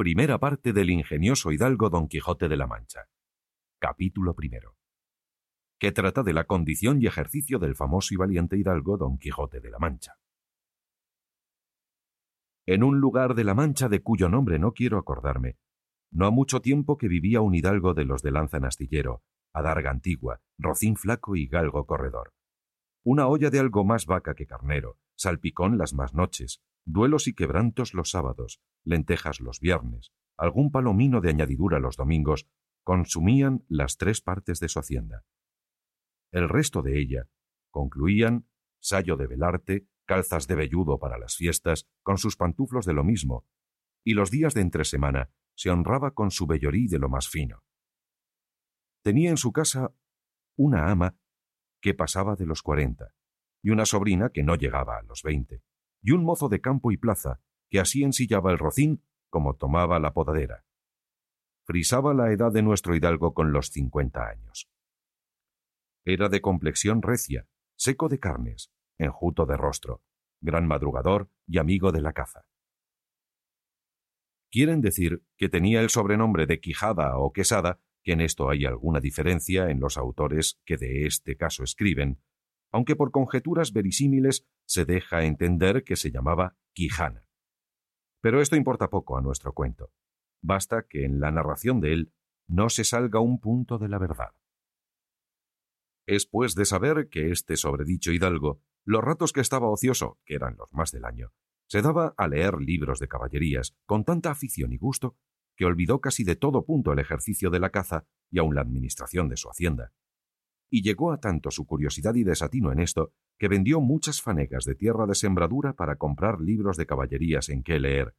Primera parte del ingenioso hidalgo Don Quijote de la Mancha. Capítulo primero. Que trata de la condición y ejercicio del famoso y valiente hidalgo Don Quijote de la Mancha. En un lugar de la Mancha de cuyo nombre no quiero acordarme, no ha mucho tiempo que vivía un hidalgo de los de lanza en astillero, adarga antigua, rocín flaco y galgo corredor. Una olla de algo más vaca que carnero, salpicón las más noches, duelos y quebrantos los sábados, lentejas los viernes, algún palomino de añadidura los domingos, consumían las tres partes de su hacienda. El resto de ella concluían sayo de velarte, calzas de velludo para las fiestas, con sus pantuflos de lo mismo, y los días de entre semana se honraba con su vellorí de lo más fino. Tenía en su casa una ama que pasaba de los cuarenta, y una sobrina que no llegaba a los veinte y un mozo de campo y plaza, que así ensillaba el rocín como tomaba la podadera. Frisaba la edad de nuestro hidalgo con los cincuenta años. Era de complexión recia, seco de carnes, enjuto de rostro, gran madrugador y amigo de la caza. Quieren decir que tenía el sobrenombre de Quijada o Quesada, que en esto hay alguna diferencia en los autores que de este caso escriben, aunque por conjeturas verisímiles se deja entender que se llamaba Quijana. Pero esto importa poco a nuestro cuento. Basta que en la narración de él no se salga un punto de la verdad. Es pues de saber que este sobredicho hidalgo, los ratos que estaba ocioso, que eran los más del año, se daba a leer libros de caballerías con tanta afición y gusto que olvidó casi de todo punto el ejercicio de la caza y aun la administración de su hacienda, y llegó a tanto su curiosidad y desatino en esto que vendió muchas fanegas de tierra de sembradura para comprar libros de caballerías en que leer,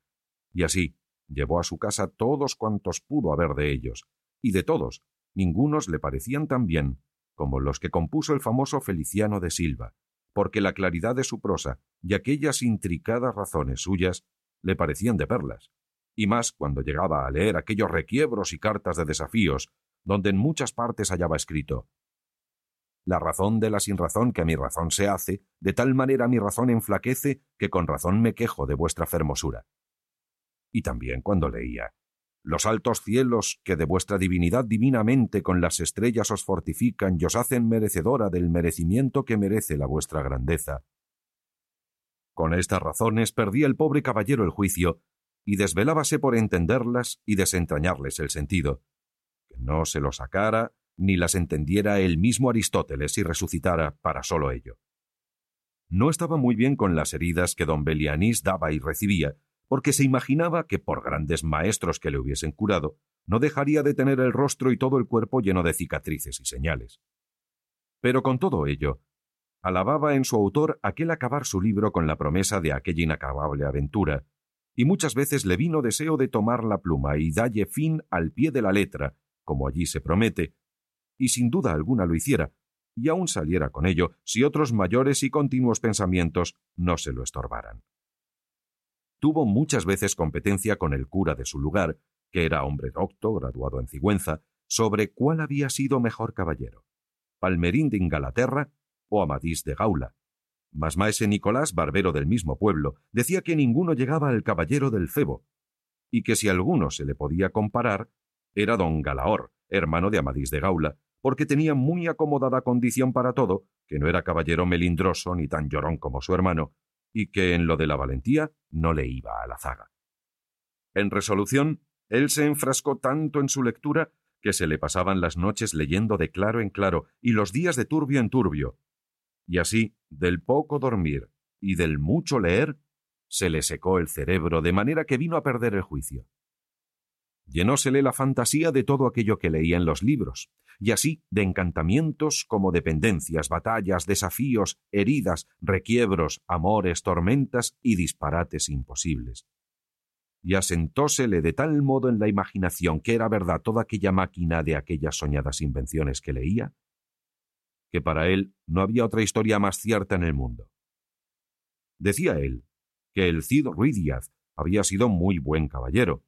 y así llevó a su casa todos cuantos pudo haber de ellos, y de todos, ningunos le parecían tan bien como los que compuso el famoso Feliciano de Silva, porque la claridad de su prosa y aquellas intricadas razones suyas le parecían de perlas, y más cuando llegaba a leer aquellos requiebros y cartas de desafíos, donde en muchas partes hallaba escrito la razón de la sinrazón que a mi razón se hace, de tal manera mi razón enflaquece que con razón me quejo de vuestra fermosura. Y también cuando leía los altos cielos que de vuestra divinidad divinamente con las estrellas os fortifican y os hacen merecedora del merecimiento que merece la vuestra grandeza. Con estas razones perdía el pobre caballero el juicio, y desvelábase por entenderlas y desentrañarles el sentido, que no se lo sacara ni las entendiera el mismo Aristóteles y resucitara para solo ello. No estaba muy bien con las heridas que don Belianís daba y recibía, porque se imaginaba que por grandes maestros que le hubiesen curado, no dejaría de tener el rostro y todo el cuerpo lleno de cicatrices y señales. Pero con todo ello, alababa en su autor aquel acabar su libro con la promesa de aquella inacabable aventura, y muchas veces le vino deseo de tomar la pluma y dalle fin al pie de la letra, como allí se promete, y sin duda alguna lo hiciera, y aún saliera con ello si otros mayores y continuos pensamientos no se lo estorbaran. Tuvo muchas veces competencia con el cura de su lugar, que era hombre docto, graduado en Cigüenza, sobre cuál había sido mejor caballero, Palmerín de Ingalaterra o Amadís de Gaula. Mas maese Nicolás, barbero del mismo pueblo, decía que ninguno llegaba al caballero del Febo, y que si alguno se le podía comparar, era don Galaor, hermano de Amadís de Gaula, porque tenía muy acomodada condición para todo, que no era caballero melindroso ni tan llorón como su hermano, y que en lo de la valentía no le iba a la zaga. En resolución, él se enfrascó tanto en su lectura que se le pasaban las noches leyendo de claro en claro y los días de turbio en turbio, y así, del poco dormir y del mucho leer, se le secó el cerebro de manera que vino a perder el juicio. Llenósele la fantasía de todo aquello que leía en los libros, y así de encantamientos como dependencias, batallas, desafíos, heridas, requiebros, amores, tormentas y disparates imposibles. Y asentósele de tal modo en la imaginación que era verdad toda aquella máquina de aquellas soñadas invenciones que leía, que para él no había otra historia más cierta en el mundo. Decía él que el Cid Ruidiaz había sido muy buen caballero,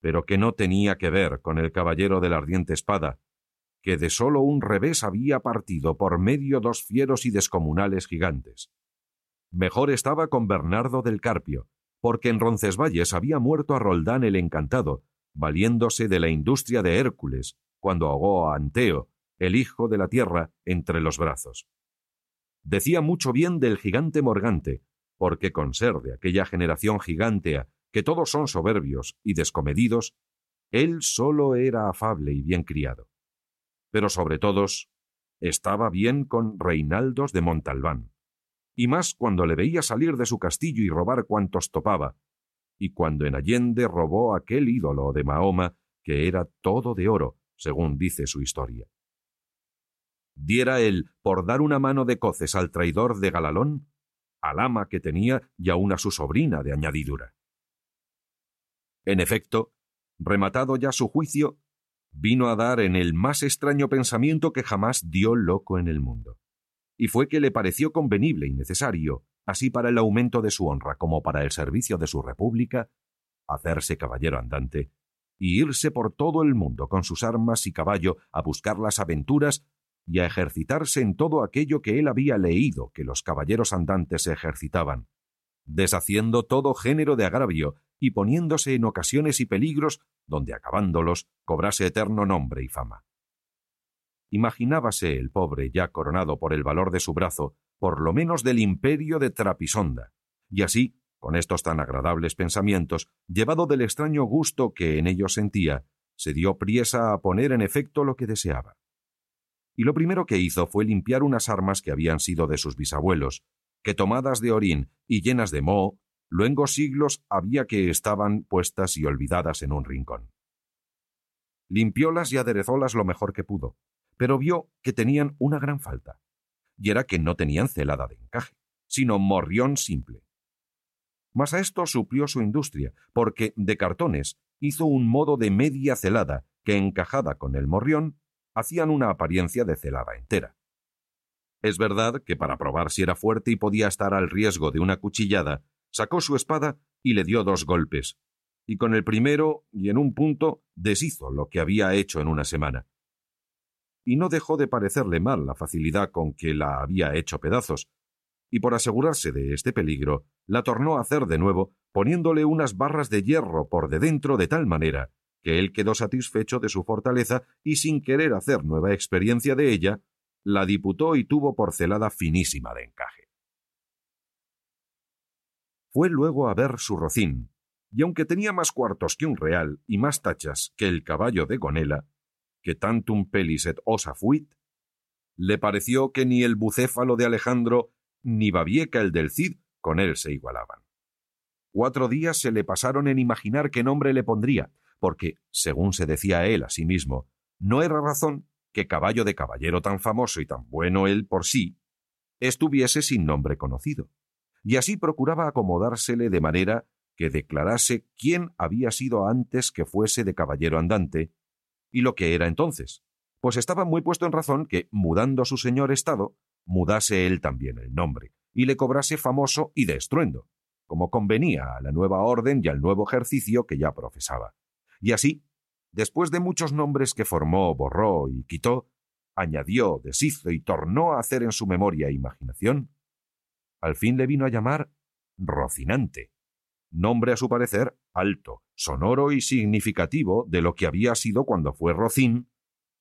pero que no tenía que ver con el caballero de la ardiente espada, que de sólo un revés había partido por medio dos fieros y descomunales gigantes. Mejor estaba con Bernardo del Carpio, porque en Roncesvalles había muerto a Roldán el Encantado, valiéndose de la industria de Hércules, cuando ahogó a Anteo, el hijo de la tierra, entre los brazos. Decía mucho bien del gigante Morgante, porque con ser de aquella generación gigántea que todos son soberbios y descomedidos, él solo era afable y bien criado pero sobre todos estaba bien con Reinaldos de Montalbán, y más cuando le veía salir de su castillo y robar cuantos topaba, y cuando en Allende robó aquel ídolo de Mahoma que era todo de oro, según dice su historia. Diera él por dar una mano de coces al traidor de Galalón, al ama que tenía y aun a su sobrina de añadidura. En efecto, rematado ya su juicio, vino a dar en el más extraño pensamiento que jamás dio loco en el mundo. Y fue que le pareció convenible y necesario, así para el aumento de su honra como para el servicio de su república, hacerse caballero andante y irse por todo el mundo con sus armas y caballo a buscar las aventuras y a ejercitarse en todo aquello que él había leído que los caballeros andantes se ejercitaban, deshaciendo todo género de agravio y poniéndose en ocasiones y peligros donde acabándolos cobrase eterno nombre y fama. Imaginábase el pobre ya coronado por el valor de su brazo, por lo menos del imperio de Trapisonda, y así, con estos tan agradables pensamientos, llevado del extraño gusto que en ellos sentía, se dio priesa a poner en efecto lo que deseaba. Y lo primero que hizo fue limpiar unas armas que habían sido de sus bisabuelos, que tomadas de orín y llenas de moho, luengos siglos había que estaban puestas y olvidadas en un rincón. Limpiólas y aderezólas lo mejor que pudo, pero vio que tenían una gran falta, y era que no tenían celada de encaje, sino morrión simple. Mas a esto suplió su industria, porque de cartones hizo un modo de media celada que encajada con el morrión hacían una apariencia de celada entera. Es verdad que para probar si era fuerte y podía estar al riesgo de una cuchillada, sacó su espada y le dio dos golpes, y con el primero y en un punto deshizo lo que había hecho en una semana. Y no dejó de parecerle mal la facilidad con que la había hecho pedazos, y por asegurarse de este peligro, la tornó a hacer de nuevo, poniéndole unas barras de hierro por de dentro de tal manera que él quedó satisfecho de su fortaleza y sin querer hacer nueva experiencia de ella, la diputó y tuvo porcelada finísima de encaje. Fue luego a ver su rocín, y aunque tenía más cuartos que un real y más tachas que el caballo de Gonela, que tantum peliset osa fuit, le pareció que ni el bucéfalo de Alejandro ni Babieca el del Cid con él se igualaban. Cuatro días se le pasaron en imaginar qué nombre le pondría, porque, según se decía él a sí mismo, no era razón que caballo de caballero tan famoso y tan bueno él por sí estuviese sin nombre conocido y así procuraba acomodársele de manera que declarase quién había sido antes que fuese de caballero andante y lo que era entonces, pues estaba muy puesto en razón que, mudando su señor estado, mudase él también el nombre, y le cobrase famoso y de estruendo, como convenía a la nueva orden y al nuevo ejercicio que ya profesaba. Y así, después de muchos nombres que formó, borró y quitó, añadió, deshizo y tornó a hacer en su memoria e imaginación, al fin le vino a llamar Rocinante, nombre a su parecer alto, sonoro y significativo de lo que había sido cuando fue Rocín,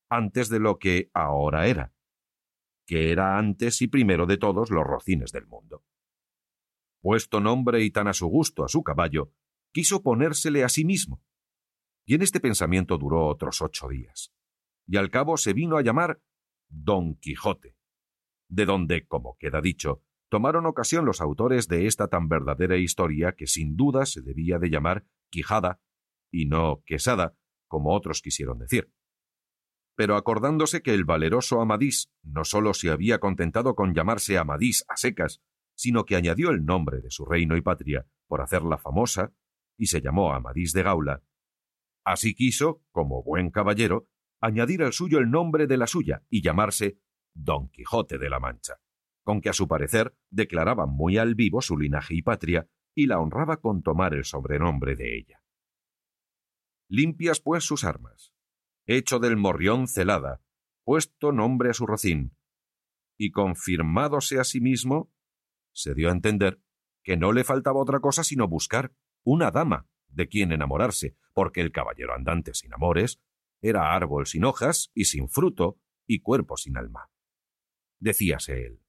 antes de lo que ahora era, que era antes y primero de todos los rocines del mundo. Puesto nombre y tan a su gusto a su caballo, quiso ponérsele a sí mismo, y en este pensamiento duró otros ocho días, y al cabo se vino a llamar Don Quijote, de donde, como queda dicho, tomaron ocasión los autores de esta tan verdadera historia que sin duda se debía de llamar Quijada y no Quesada, como otros quisieron decir. Pero acordándose que el valeroso Amadís no sólo se había contentado con llamarse Amadís a secas, sino que añadió el nombre de su reino y patria por hacerla famosa, y se llamó Amadís de Gaula, así quiso, como buen caballero, añadir al suyo el nombre de la suya y llamarse Don Quijote de la Mancha, con que a su parecer declaraba muy al vivo su linaje y patria y la honraba con tomar el sobrenombre de ella. Limpias pues sus armas, hecho del morrión celada, puesto nombre a su rocín, y confirmádose a sí mismo, se dio a entender que no le faltaba otra cosa sino buscar una dama de quien enamorarse, porque el caballero andante sin amores era árbol sin hojas y sin fruto y cuerpo sin alma. Decíase él,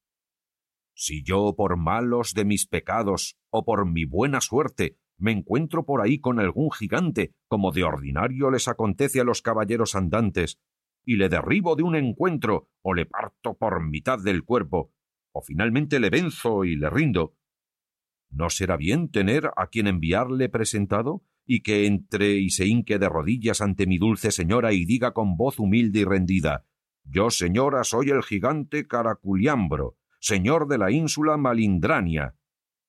si yo por malos de mis pecados o por mi buena suerte me encuentro por ahí con algún gigante, como de ordinario les acontece a los caballeros andantes, y le derribo de un encuentro, o le parto por mitad del cuerpo, o finalmente le venzo y le rindo, ¿no será bien tener a quien enviarle presentado y que entre y se hinque de rodillas ante mi dulce señora y diga con voz humilde y rendida Yo, señora, soy el gigante Caraculiambro, señor de la ínsula Malindrania,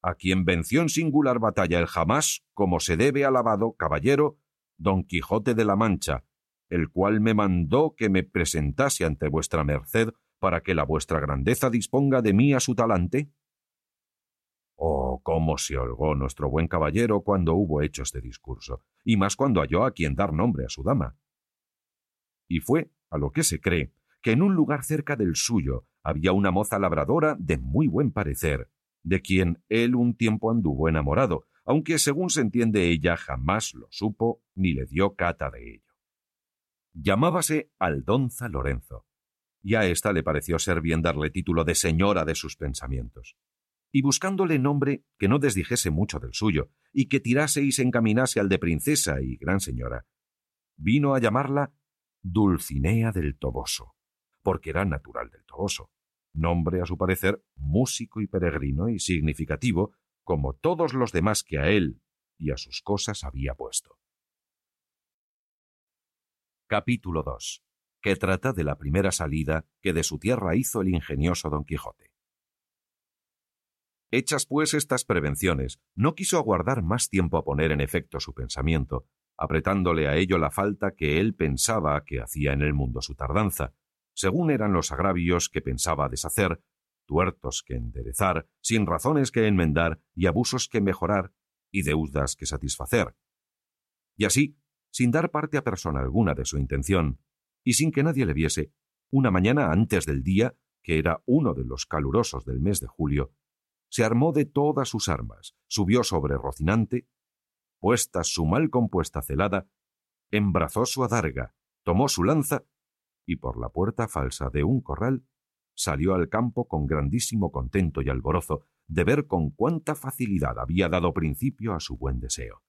a quien venció en singular batalla el jamás, como se debe alabado caballero, don Quijote de la Mancha, el cual me mandó que me presentase ante vuestra merced para que la vuestra grandeza disponga de mí a su talante? Oh, cómo se holgó nuestro buen caballero cuando hubo hecho este discurso, y más cuando halló a quien dar nombre a su dama. Y fue, a lo que se cree, que en un lugar cerca del suyo había una moza labradora de muy buen parecer, de quien él un tiempo anduvo enamorado, aunque según se entiende ella jamás lo supo ni le dio cata de ello. Llamábase Aldonza Lorenzo, y a ésta le pareció ser bien darle título de señora de sus pensamientos. Y buscándole nombre que no desdijese mucho del suyo, y que tirase y se encaminase al de princesa y gran señora, vino a llamarla Dulcinea del Toboso porque era natural del Toboso, nombre a su parecer músico y peregrino y significativo, como todos los demás que a él y a sus cosas había puesto. Capítulo 2. que trata de la primera salida que de su tierra hizo el ingenioso Don Quijote. Hechas pues estas prevenciones, no quiso aguardar más tiempo a poner en efecto su pensamiento, apretándole a ello la falta que él pensaba que hacía en el mundo su tardanza, según eran los agravios que pensaba deshacer, tuertos que enderezar, sin razones que enmendar y abusos que mejorar, y deudas que satisfacer. Y así, sin dar parte a persona alguna de su intención, y sin que nadie le viese, una mañana antes del día, que era uno de los calurosos del mes de julio, se armó de todas sus armas, subió sobre Rocinante, puesta su mal compuesta celada, embrazó su adarga, tomó su lanza y por la puerta falsa de un corral salió al campo con grandísimo contento y alborozo de ver con cuánta facilidad había dado principio a su buen deseo.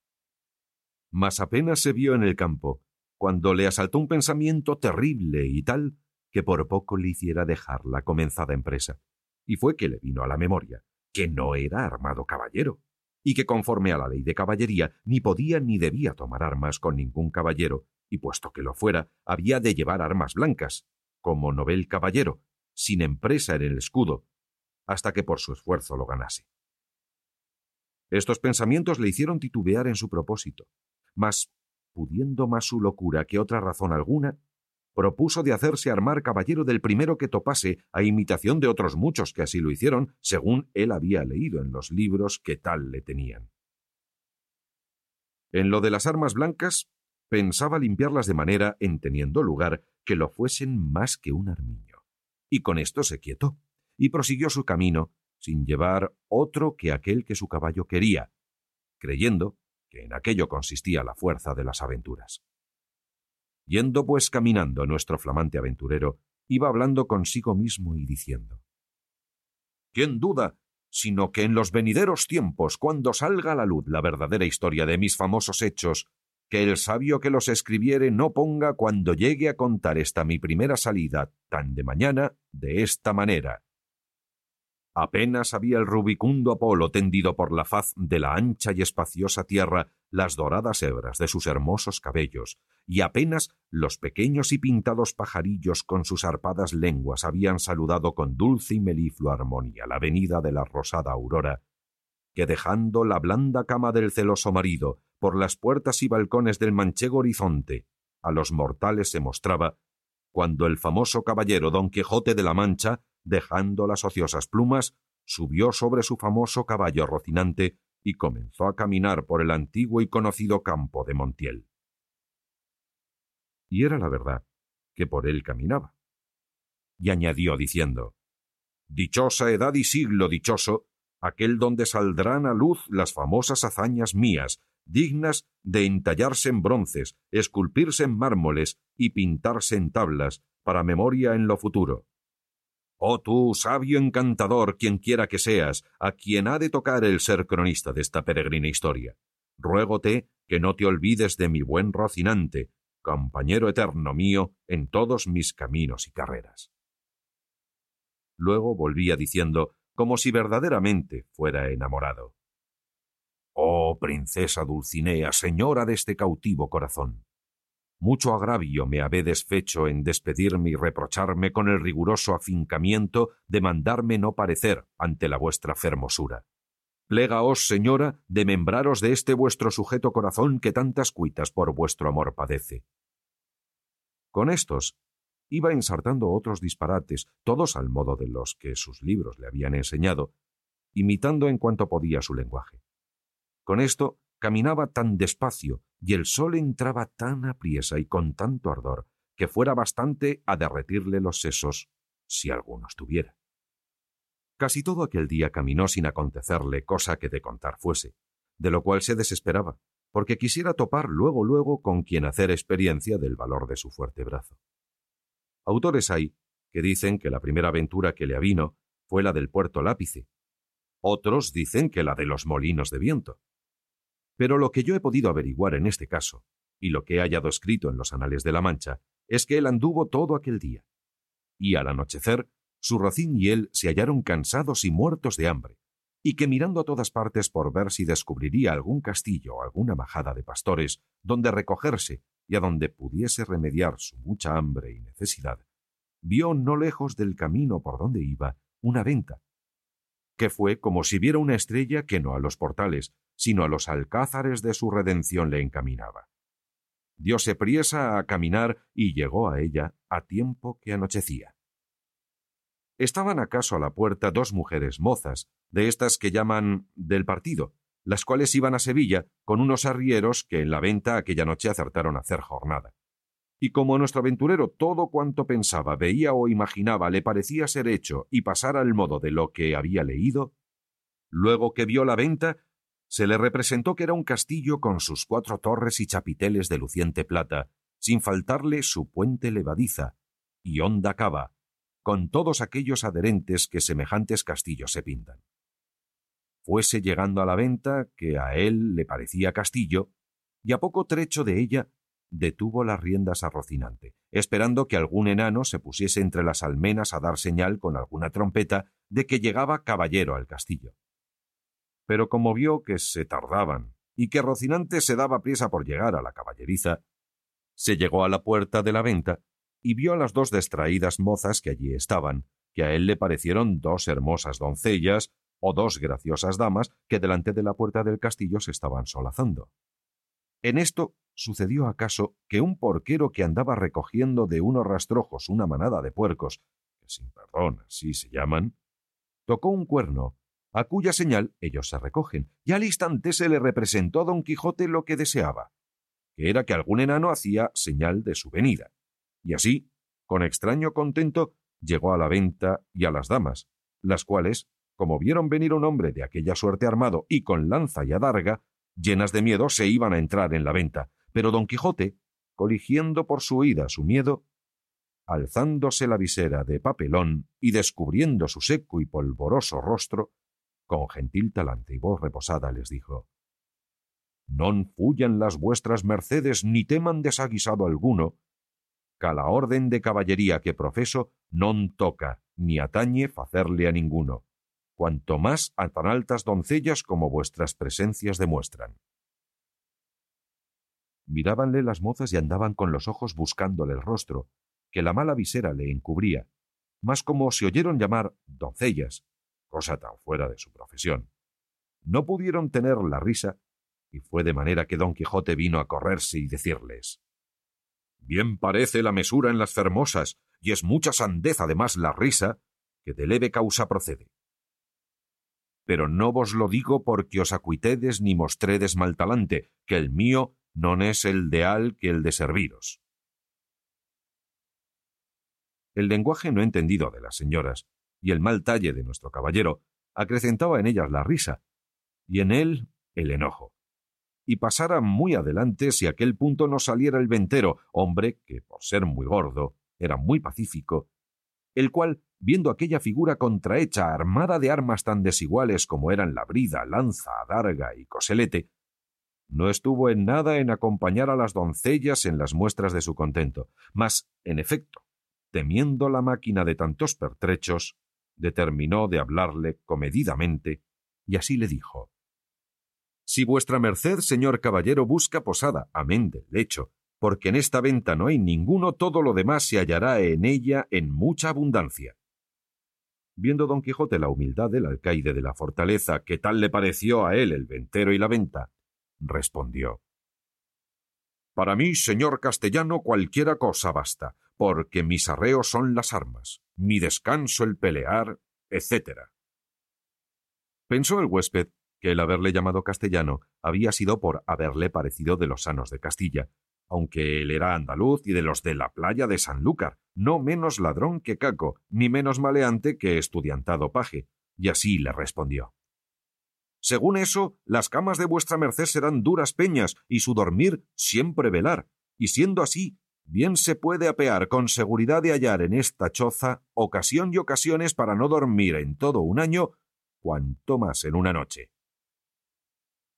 Mas apenas se vio en el campo, cuando le asaltó un pensamiento terrible y tal que por poco le hiciera dejar la comenzada empresa, y fue que le vino a la memoria que no era armado caballero, y que conforme a la ley de caballería ni podía ni debía tomar armas con ningún caballero, y puesto que lo fuera, había de llevar armas blancas, como novel caballero, sin empresa en el escudo, hasta que por su esfuerzo lo ganase. Estos pensamientos le hicieron titubear en su propósito, mas, pudiendo más su locura que otra razón alguna, propuso de hacerse armar caballero del primero que topase, a imitación de otros muchos que así lo hicieron, según él había leído en los libros que tal le tenían. En lo de las armas blancas, pensaba limpiarlas de manera, en teniendo lugar, que lo fuesen más que un armiño. Y con esto se quietó, y prosiguió su camino, sin llevar otro que aquel que su caballo quería, creyendo que en aquello consistía la fuerza de las aventuras. Yendo pues caminando nuestro flamante aventurero, iba hablando consigo mismo y diciendo ¿Quién duda sino que en los venideros tiempos, cuando salga a la luz la verdadera historia de mis famosos hechos, que el sabio que los escribiere no ponga cuando llegue a contar esta mi primera salida tan de mañana de esta manera. Apenas había el rubicundo Apolo tendido por la faz de la ancha y espaciosa tierra las doradas hebras de sus hermosos cabellos, y apenas los pequeños y pintados pajarillos con sus arpadas lenguas habían saludado con dulce y meliflua armonía la venida de la rosada aurora, que dejando la blanda cama del celoso marido por las puertas y balcones del manchego horizonte, a los mortales se mostraba, cuando el famoso caballero Don Quijote de la Mancha, dejando las ociosas plumas, subió sobre su famoso caballo rocinante y comenzó a caminar por el antiguo y conocido campo de Montiel. Y era la verdad que por él caminaba. Y añadió diciendo Dichosa edad y siglo dichoso, aquel donde saldrán a luz las famosas hazañas mías, dignas de entallarse en bronces, esculpirse en mármoles y pintarse en tablas, para memoria en lo futuro. Oh tú, sabio encantador, quien quiera que seas, a quien ha de tocar el ser cronista de esta peregrina historia, ruégote que no te olvides de mi buen Rocinante, compañero eterno mío en todos mis caminos y carreras. Luego volvía diciendo, como si verdaderamente fuera enamorado. Oh princesa Dulcinea, señora de este cautivo corazón, mucho agravio me habedes fecho en despedirme y reprocharme con el riguroso afincamiento de mandarme no parecer ante la vuestra fermosura. Plégaos, señora, de membraros de este vuestro sujeto corazón que tantas cuitas por vuestro amor padece. Con estos iba ensartando otros disparates, todos al modo de los que sus libros le habían enseñado, imitando en cuanto podía su lenguaje. Con esto caminaba tan despacio y el sol entraba tan apriesa y con tanto ardor que fuera bastante a derretirle los sesos si algunos tuviera. Casi todo aquel día caminó sin acontecerle cosa que de contar fuese, de lo cual se desesperaba, porque quisiera topar luego luego con quien hacer experiencia del valor de su fuerte brazo. Autores hay que dicen que la primera aventura que le avino fue la del puerto lápice. Otros dicen que la de los molinos de viento. Pero lo que yo he podido averiguar en este caso, y lo que he hallado escrito en los anales de la Mancha, es que él anduvo todo aquel día. Y al anochecer, su rocín y él se hallaron cansados y muertos de hambre, y que mirando a todas partes por ver si descubriría algún castillo o alguna majada de pastores donde recogerse y a donde pudiese remediar su mucha hambre y necesidad, vio no lejos del camino por donde iba una venta, que fue como si viera una estrella que no a los portales, sino a los alcázares de su redención le encaminaba. Diose priesa a caminar y llegó a ella a tiempo que anochecía. Estaban acaso a la puerta dos mujeres mozas, de estas que llaman del partido, las cuales iban a Sevilla con unos arrieros que en la venta aquella noche acertaron a hacer jornada. Y como nuestro aventurero todo cuanto pensaba, veía o imaginaba le parecía ser hecho y pasar al modo de lo que había leído, luego que vio la venta, se le representó que era un castillo con sus cuatro torres y chapiteles de luciente plata, sin faltarle su puente levadiza y honda cava, con todos aquellos adherentes que semejantes castillos se pintan. Fuese llegando a la venta, que a él le parecía castillo, y a poco trecho de ella detuvo las riendas a Rocinante, esperando que algún enano se pusiese entre las almenas a dar señal con alguna trompeta de que llegaba caballero al castillo pero como vio que se tardaban y que Rocinante se daba prisa por llegar a la caballeriza, se llegó a la puerta de la venta y vio a las dos distraídas mozas que allí estaban, que a él le parecieron dos hermosas doncellas o dos graciosas damas que delante de la puerta del castillo se estaban solazando. En esto sucedió acaso que un porquero que andaba recogiendo de unos rastrojos una manada de puercos, que sin perdón así se llaman, tocó un cuerno a cuya señal ellos se recogen, y al instante se le representó a don Quijote lo que deseaba, que era que algún enano hacía señal de su venida. Y así, con extraño contento, llegó a la venta y a las damas, las cuales, como vieron venir un hombre de aquella suerte armado y con lanza y adarga, llenas de miedo se iban a entrar en la venta, pero don Quijote, coligiendo por su huida su miedo, alzándose la visera de papelón y descubriendo su seco y polvoroso rostro, con gentil talante y voz reposada les dijo Non fuyan las vuestras mercedes ni teman desaguisado alguno, que a la orden de caballería que profeso non toca ni atañe facerle a ninguno, cuanto más a tan altas doncellas como vuestras presencias demuestran. Mirábanle las mozas y andaban con los ojos buscándole el rostro, que la mala visera le encubría, más como si oyeron llamar doncellas, cosa tan fuera de su profesión. No pudieron tener la risa, y fue de manera que don Quijote vino a correrse y decirles Bien parece la mesura en las fermosas, y es mucha sandez además la risa, que de leve causa procede. Pero no vos lo digo porque os acuitedes ni mostredes mal talante, que el mío non es el de al que el de serviros. El lenguaje no entendido de las señoras y el mal talle de nuestro caballero acrecentaba en ellas la risa y en él el enojo. Y pasara muy adelante si aquel punto no saliera el ventero, hombre que, por ser muy gordo, era muy pacífico, el cual, viendo aquella figura contrahecha armada de armas tan desiguales como eran la brida, lanza, adarga y coselete, no estuvo en nada en acompañar a las doncellas en las muestras de su contento, mas, en efecto, temiendo la máquina de tantos pertrechos, determinó de hablarle comedidamente, y así le dijo Si vuestra merced, señor caballero, busca posada, amén del lecho, porque en esta venta no hay ninguno, todo lo demás se hallará en ella en mucha abundancia. Viendo don Quijote la humildad del alcaide de la fortaleza, que tal le pareció a él el ventero y la venta, respondió Para mí, señor castellano, cualquiera cosa basta, porque mis arreos son las armas, mi descanso el pelear, etc. Pensó el huésped que el haberle llamado castellano había sido por haberle parecido de los sanos de Castilla, aunque él era andaluz y de los de la playa de Sanlúcar, no menos ladrón que Caco, ni menos maleante que estudiantado paje, y así le respondió. Según eso, las camas de vuestra merced serán duras peñas y su dormir siempre velar, y siendo así, bien se puede apear con seguridad de hallar en esta choza ocasión y ocasiones para no dormir en todo un año, cuanto más en una noche.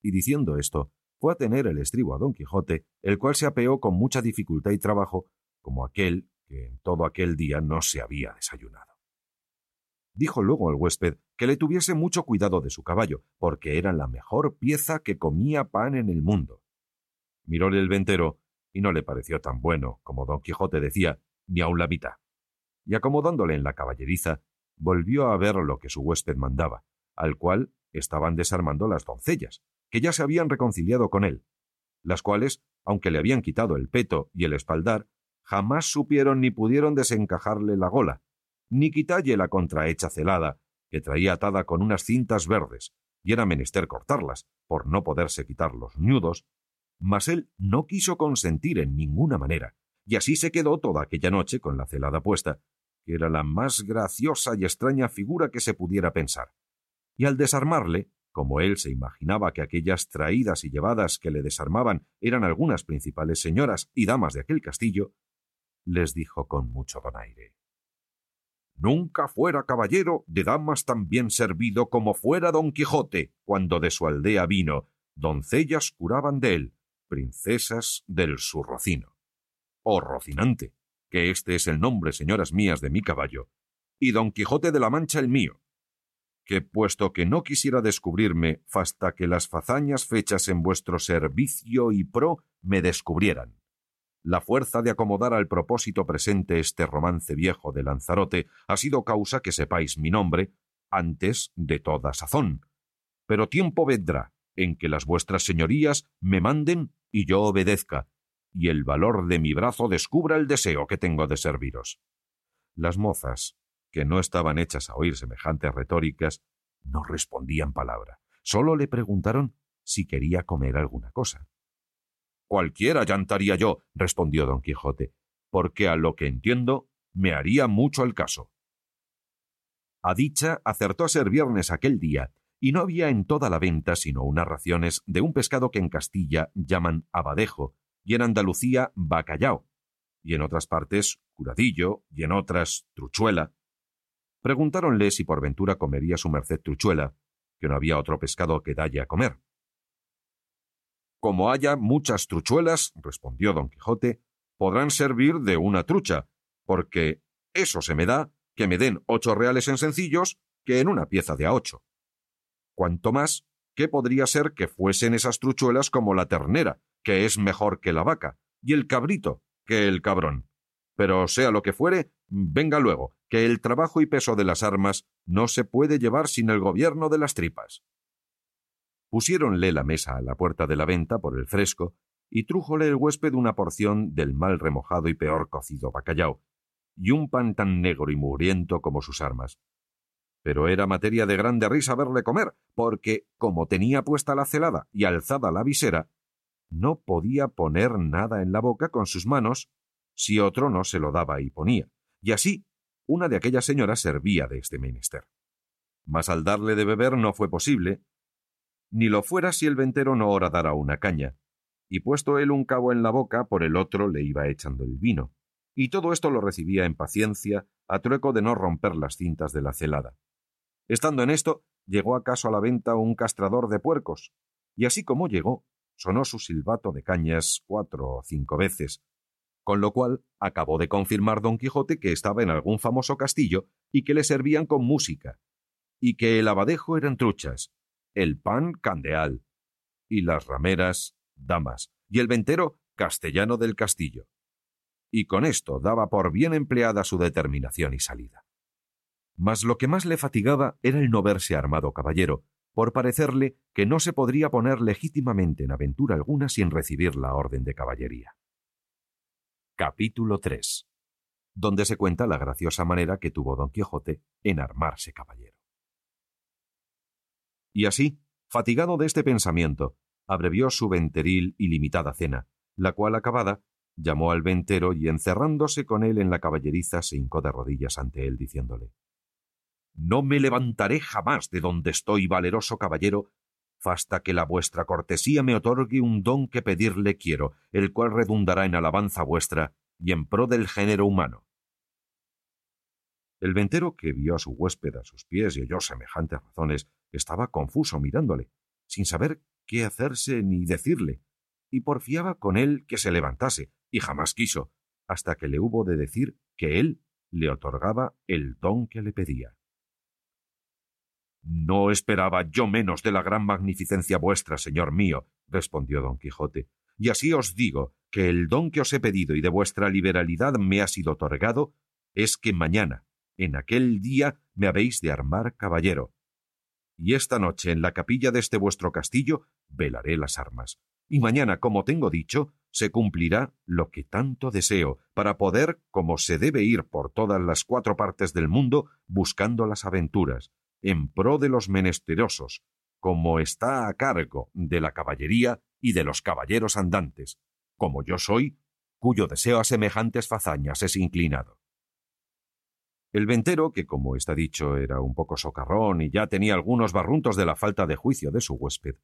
Y diciendo esto, fue a tener el estribo a don Quijote, el cual se apeó con mucha dificultad y trabajo, como aquel que en todo aquel día no se había desayunado. Dijo luego al huésped que le tuviese mucho cuidado de su caballo, porque era la mejor pieza que comía pan en el mundo. Miróle el ventero y no le pareció tan bueno como don Quijote decía, ni aun la mitad. Y acomodándole en la caballeriza, volvió a ver lo que su huésped mandaba, al cual estaban desarmando las doncellas, que ya se habían reconciliado con él, las cuales, aunque le habían quitado el peto y el espaldar, jamás supieron ni pudieron desencajarle la gola, ni quitalle la contrahecha celada, que traía atada con unas cintas verdes, y era menester cortarlas, por no poderse quitar los ñudos, mas él no quiso consentir en ninguna manera, y así se quedó toda aquella noche con la celada puesta, que era la más graciosa y extraña figura que se pudiera pensar. Y al desarmarle, como él se imaginaba que aquellas traídas y llevadas que le desarmaban eran algunas principales señoras y damas de aquel castillo, les dijo con mucho donaire Nunca fuera caballero de damas tan bien servido como fuera don Quijote, cuando de su aldea vino, doncellas curaban de él, princesas del su rocino. O Rocinante, que este es el nombre, señoras mías, de mi caballo, y don Quijote de la Mancha el mío, que puesto que no quisiera descubrirme hasta que las fazañas fechas en vuestro servicio y pro me descubrieran la fuerza de acomodar al propósito presente este romance viejo de Lanzarote ha sido causa que sepáis mi nombre antes de toda sazón. Pero tiempo vendrá en que las vuestras señorías me manden y yo obedezca, y el valor de mi brazo descubra el deseo que tengo de serviros. Las mozas, que no estaban hechas a oír semejantes retóricas, no respondían palabra, sólo le preguntaron si quería comer alguna cosa. Cualquiera llantaría yo, respondió don Quijote, porque a lo que entiendo me haría mucho el caso. A dicha acertó a ser viernes aquel día, y no había en toda la venta sino unas raciones de un pescado que en Castilla llaman abadejo, y en Andalucía bacallao, y en otras partes curadillo, y en otras truchuela. Preguntáronle si por ventura comería su merced truchuela, que no había otro pescado que dalle a comer. Como haya muchas truchuelas, respondió don Quijote, podrán servir de una trucha, porque eso se me da que me den ocho reales en sencillos que en una pieza de a ocho. Cuanto más, ¿qué podría ser que fuesen esas truchuelas como la ternera, que es mejor que la vaca, y el cabrito que el cabrón. Pero sea lo que fuere, venga luego, que el trabajo y peso de las armas no se puede llevar sin el gobierno de las tripas. Pusiéronle la mesa a la puerta de la venta por el fresco, y trújole el huésped una porción del mal remojado y peor cocido bacallao, y un pan tan negro y mugriento como sus armas. Pero era materia de grande risa verle comer, porque, como tenía puesta la celada y alzada la visera, no podía poner nada en la boca con sus manos si otro no se lo daba y ponía, y así una de aquellas señoras servía de este menester. Mas al darle de beber no fue posible, ni lo fuera si el ventero no horadara una caña, y puesto él un cabo en la boca, por el otro le iba echando el vino, y todo esto lo recibía en paciencia, a trueco de no romper las cintas de la celada. Estando en esto, llegó acaso a la venta un castrador de puercos, y así como llegó, sonó su silbato de cañas cuatro o cinco veces, con lo cual acabó de confirmar don Quijote que estaba en algún famoso castillo y que le servían con música, y que el abadejo eran truchas, el pan candeal, y las rameras damas, y el ventero castellano del castillo. Y con esto daba por bien empleada su determinación y salida. Mas lo que más le fatigaba era el no verse armado caballero, por parecerle que no se podría poner legítimamente en aventura alguna sin recibir la orden de caballería. Capítulo 3 donde se cuenta la graciosa manera que tuvo don Quijote en armarse caballero. Y así, fatigado de este pensamiento, abrevió su venteril y limitada cena, la cual acabada, llamó al ventero y encerrándose con él en la caballeriza se hincó de rodillas ante él, diciéndole no me levantaré jamás de donde estoy, valeroso caballero, hasta que la vuestra cortesía me otorgue un don que pedirle quiero, el cual redundará en alabanza vuestra y en pro del género humano. El ventero, que vio a su huésped a sus pies y oyó semejantes razones, estaba confuso mirándole, sin saber qué hacerse ni decirle, y porfiaba con él que se levantase, y jamás quiso, hasta que le hubo de decir que él le otorgaba el don que le pedía. No esperaba yo menos de la gran magnificencia vuestra, señor mío, respondió don Quijote, y así os digo que el don que os he pedido y de vuestra liberalidad me ha sido otorgado es que mañana, en aquel día, me habéis de armar caballero. Y esta noche en la capilla de este vuestro castillo velaré las armas. Y mañana, como tengo dicho, se cumplirá lo que tanto deseo, para poder, como se debe ir por todas las cuatro partes del mundo, buscando las aventuras, en pro de los menesterosos, como está a cargo de la caballería y de los caballeros andantes, como yo soy, cuyo deseo a semejantes fazañas es inclinado. El ventero, que como está dicho era un poco socarrón y ya tenía algunos barruntos de la falta de juicio de su huésped,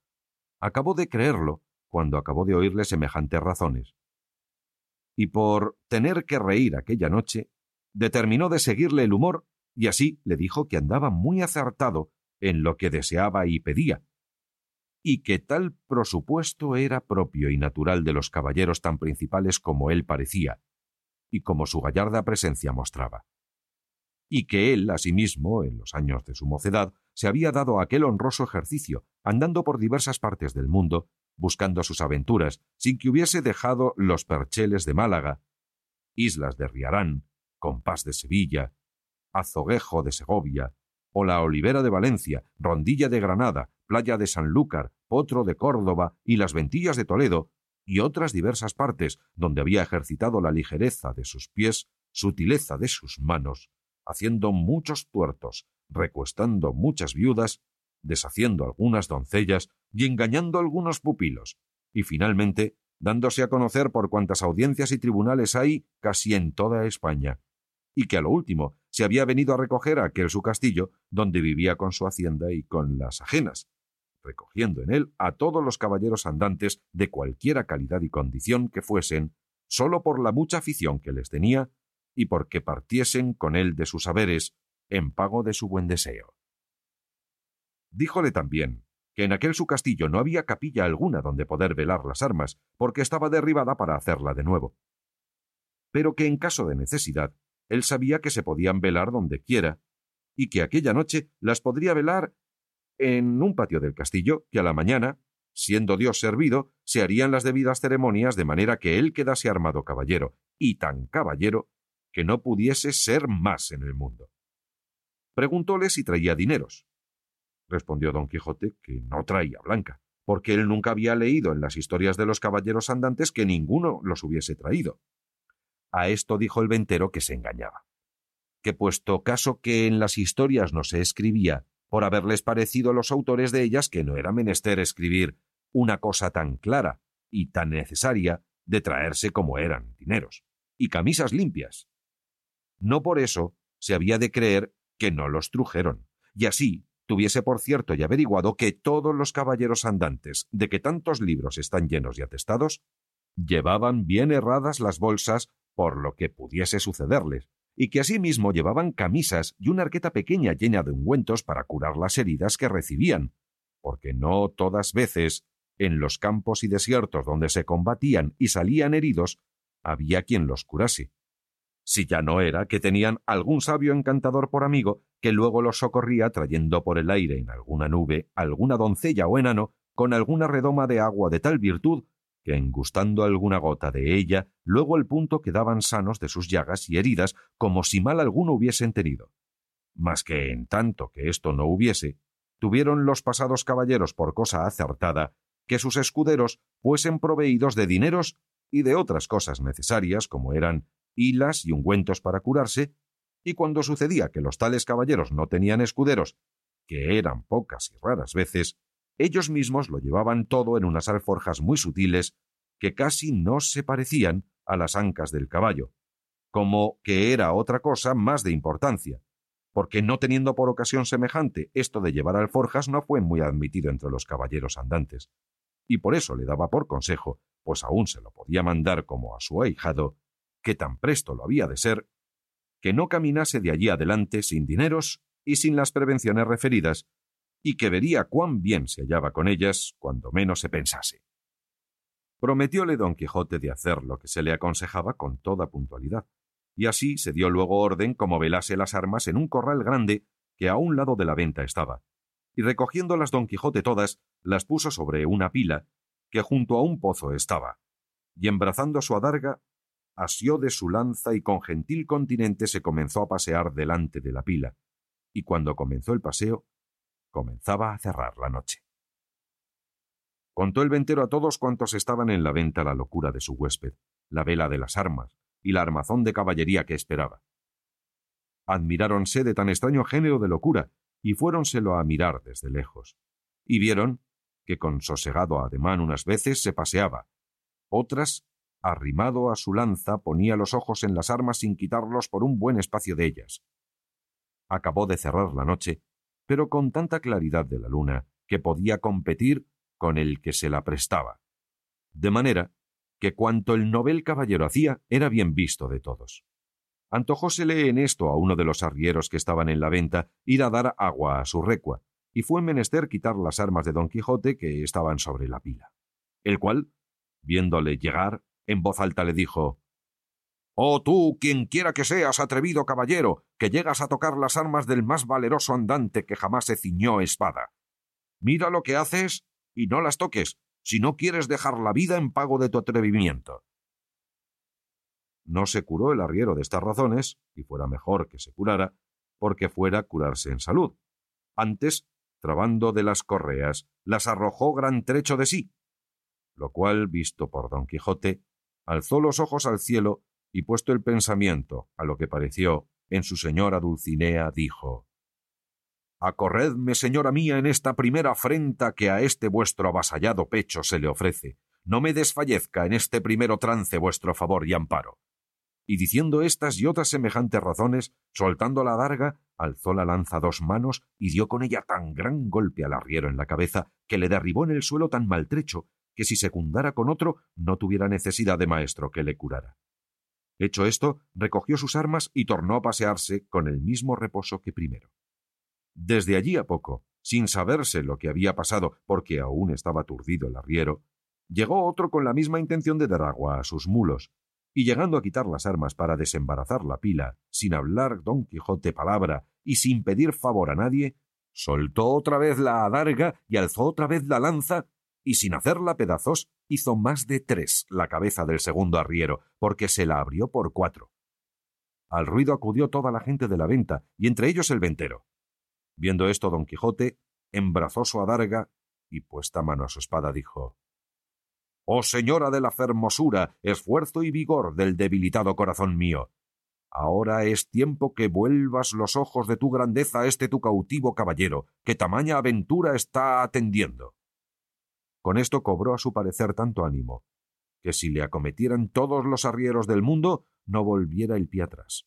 acabó de creerlo cuando acabó de oírle semejantes razones. Y por tener que reír aquella noche, determinó de seguirle el humor y así le dijo que andaba muy acertado en lo que deseaba y pedía, y que tal prosupuesto era propio y natural de los caballeros tan principales como él parecía, y como su gallarda presencia mostraba, y que él, asimismo, en los años de su mocedad, se había dado aquel honroso ejercicio, andando por diversas partes del mundo, buscando sus aventuras, sin que hubiese dejado los percheles de Málaga, islas de Riarán, compás de Sevilla, Azoguejo de Segovia, o la Olivera de Valencia, Rondilla de Granada, Playa de Sanlúcar, Potro de Córdoba y las Ventillas de Toledo, y otras diversas partes donde había ejercitado la ligereza de sus pies, sutileza de sus manos, haciendo muchos tuertos, recuestando muchas viudas, deshaciendo algunas doncellas y engañando algunos pupilos, y finalmente dándose a conocer por cuantas audiencias y tribunales hay casi en toda España, y que a lo último se había venido a recoger a aquel su castillo, donde vivía con su hacienda y con las ajenas, recogiendo en él a todos los caballeros andantes de cualquiera calidad y condición que fuesen, sólo por la mucha afición que les tenía y porque partiesen con él de sus saberes en pago de su buen deseo. Díjole también que en aquel su castillo no había capilla alguna donde poder velar las armas, porque estaba derribada para hacerla de nuevo, pero que en caso de necesidad él sabía que se podían velar donde quiera, y que aquella noche las podría velar en un patio del castillo que a la mañana, siendo Dios servido, se harían las debidas ceremonias de manera que él quedase armado caballero, y tan caballero que no pudiese ser más en el mundo. Preguntóle si traía dineros. Respondió don Quijote que no traía blanca, porque él nunca había leído en las historias de los caballeros andantes que ninguno los hubiese traído. A esto dijo el ventero que se engañaba, que puesto caso que en las historias no se escribía, por haberles parecido a los autores de ellas que no era menester escribir una cosa tan clara y tan necesaria de traerse como eran dineros, y camisas limpias. No por eso se había de creer que no los trujeron, y así tuviese por cierto y averiguado que todos los caballeros andantes, de que tantos libros están llenos y atestados, llevaban bien erradas las bolsas por lo que pudiese sucederles, y que asimismo llevaban camisas y una arqueta pequeña llena de ungüentos para curar las heridas que recibían, porque no todas veces, en los campos y desiertos donde se combatían y salían heridos, había quien los curase. Si ya no era que tenían algún sabio encantador por amigo que luego los socorría trayendo por el aire en alguna nube alguna doncella o enano con alguna redoma de agua de tal virtud que en gustando alguna gota de ella, luego el punto quedaban sanos de sus llagas y heridas como si mal alguno hubiesen tenido. Mas que en tanto que esto no hubiese, tuvieron los pasados caballeros por cosa acertada que sus escuderos fuesen proveídos de dineros y de otras cosas necesarias como eran hilas y ungüentos para curarse, y cuando sucedía que los tales caballeros no tenían escuderos, que eran pocas y raras veces, ellos mismos lo llevaban todo en unas alforjas muy sutiles que casi no se parecían a las ancas del caballo, como que era otra cosa más de importancia, porque no teniendo por ocasión semejante esto de llevar alforjas no fue muy admitido entre los caballeros andantes, y por eso le daba por consejo, pues aún se lo podía mandar como a su ahijado, que tan presto lo había de ser, que no caminase de allí adelante sin dineros y sin las prevenciones referidas, y que vería cuán bien se hallaba con ellas cuando menos se pensase. Prometióle don Quijote de hacer lo que se le aconsejaba con toda puntualidad, y así se dio luego orden como velase las armas en un corral grande que a un lado de la venta estaba, y recogiéndolas don Quijote todas, las puso sobre una pila que junto a un pozo estaba, y embrazando su adarga, asió de su lanza y con gentil continente se comenzó a pasear delante de la pila, y cuando comenzó el paseo, comenzaba a cerrar la noche. Contó el ventero a todos cuantos estaban en la venta la locura de su huésped, la vela de las armas y la armazón de caballería que esperaba. Admiráronse de tan extraño género de locura y fuéronselo a mirar desde lejos, y vieron que con sosegado ademán unas veces se paseaba, otras, arrimado a su lanza, ponía los ojos en las armas sin quitarlos por un buen espacio de ellas. Acabó de cerrar la noche pero con tanta claridad de la luna que podía competir con el que se la prestaba. De manera que cuanto el novel caballero hacía era bien visto de todos. Antojósele en esto a uno de los arrieros que estaban en la venta ir a dar agua a su recua, y fue menester quitar las armas de don Quijote que estaban sobre la pila. El cual, viéndole llegar, en voz alta le dijo Oh tú, quien quiera que seas, atrevido caballero, que llegas a tocar las armas del más valeroso andante que jamás se ciñó espada. Mira lo que haces y no las toques, si no quieres dejar la vida en pago de tu atrevimiento. No se curó el arriero de estas razones, y fuera mejor que se curara, porque fuera curarse en salud. Antes, trabando de las correas, las arrojó gran trecho de sí, lo cual, visto por don Quijote, alzó los ojos al cielo y puesto el pensamiento a lo que pareció en su señora Dulcinea, dijo Acorredme, señora mía, en esta primera afrenta que a este vuestro avasallado pecho se le ofrece. No me desfallezca en este primero trance vuestro favor y amparo. Y diciendo estas y otras semejantes razones, soltando la darga, alzó la lanza dos manos y dio con ella tan gran golpe al arriero en la cabeza que le derribó en el suelo tan maltrecho que si secundara con otro no tuviera necesidad de maestro que le curara. Hecho esto, recogió sus armas y tornó a pasearse con el mismo reposo que primero. Desde allí a poco, sin saberse lo que había pasado, porque aún estaba aturdido el arriero, llegó otro con la misma intención de dar agua a sus mulos, y llegando a quitar las armas para desembarazar la pila, sin hablar don Quijote palabra y sin pedir favor a nadie, soltó otra vez la adarga y alzó otra vez la lanza, y sin hacerla pedazos hizo más de tres la cabeza del segundo arriero, porque se la abrió por cuatro. Al ruido acudió toda la gente de la venta, y entre ellos el ventero. Viendo esto, don Quijote embrazó su adarga y puesta mano a su espada dijo Oh señora de la fermosura, esfuerzo y vigor del debilitado corazón mío. Ahora es tiempo que vuelvas los ojos de tu grandeza a este tu cautivo caballero, que tamaña aventura está atendiendo. Con esto cobró a su parecer tanto ánimo, que si le acometieran todos los arrieros del mundo, no volviera el pie atrás.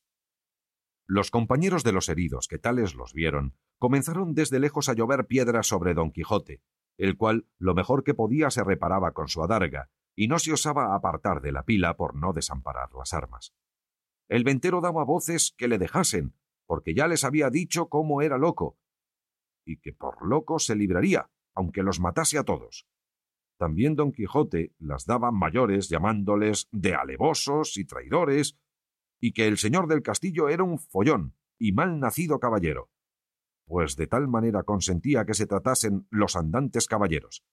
Los compañeros de los heridos, que tales los vieron, comenzaron desde lejos a llover piedras sobre don Quijote, el cual lo mejor que podía se reparaba con su adarga, y no se osaba apartar de la pila por no desamparar las armas. El ventero daba voces que le dejasen, porque ya les había dicho cómo era loco, y que por loco se libraría, aunque los matase a todos. También don Quijote las daba mayores llamándoles de alevosos y traidores, y que el señor del castillo era un follón y mal nacido caballero, pues de tal manera consentía que se tratasen los andantes caballeros,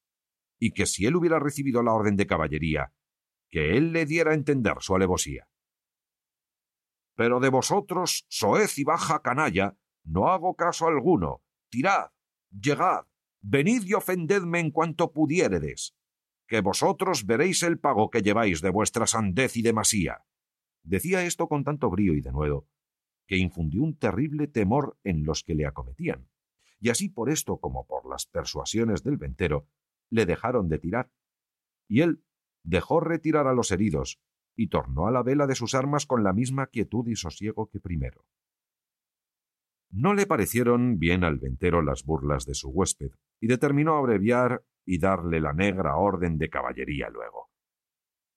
y que si él hubiera recibido la orden de caballería, que él le diera a entender su alevosía. Pero de vosotros, soez y baja canalla, no hago caso alguno. Tirad, llegad, venid y ofendedme en cuanto pudiéredes, que vosotros veréis el pago que lleváis de vuestra sandez y demasía. Decía esto con tanto brío y denuedo, que infundió un terrible temor en los que le acometían, y así por esto como por las persuasiones del ventero, le dejaron de tirar. Y él dejó retirar a los heridos, y tornó a la vela de sus armas con la misma quietud y sosiego que primero. No le parecieron bien al ventero las burlas de su huésped, y determinó abreviar y darle la negra orden de caballería luego,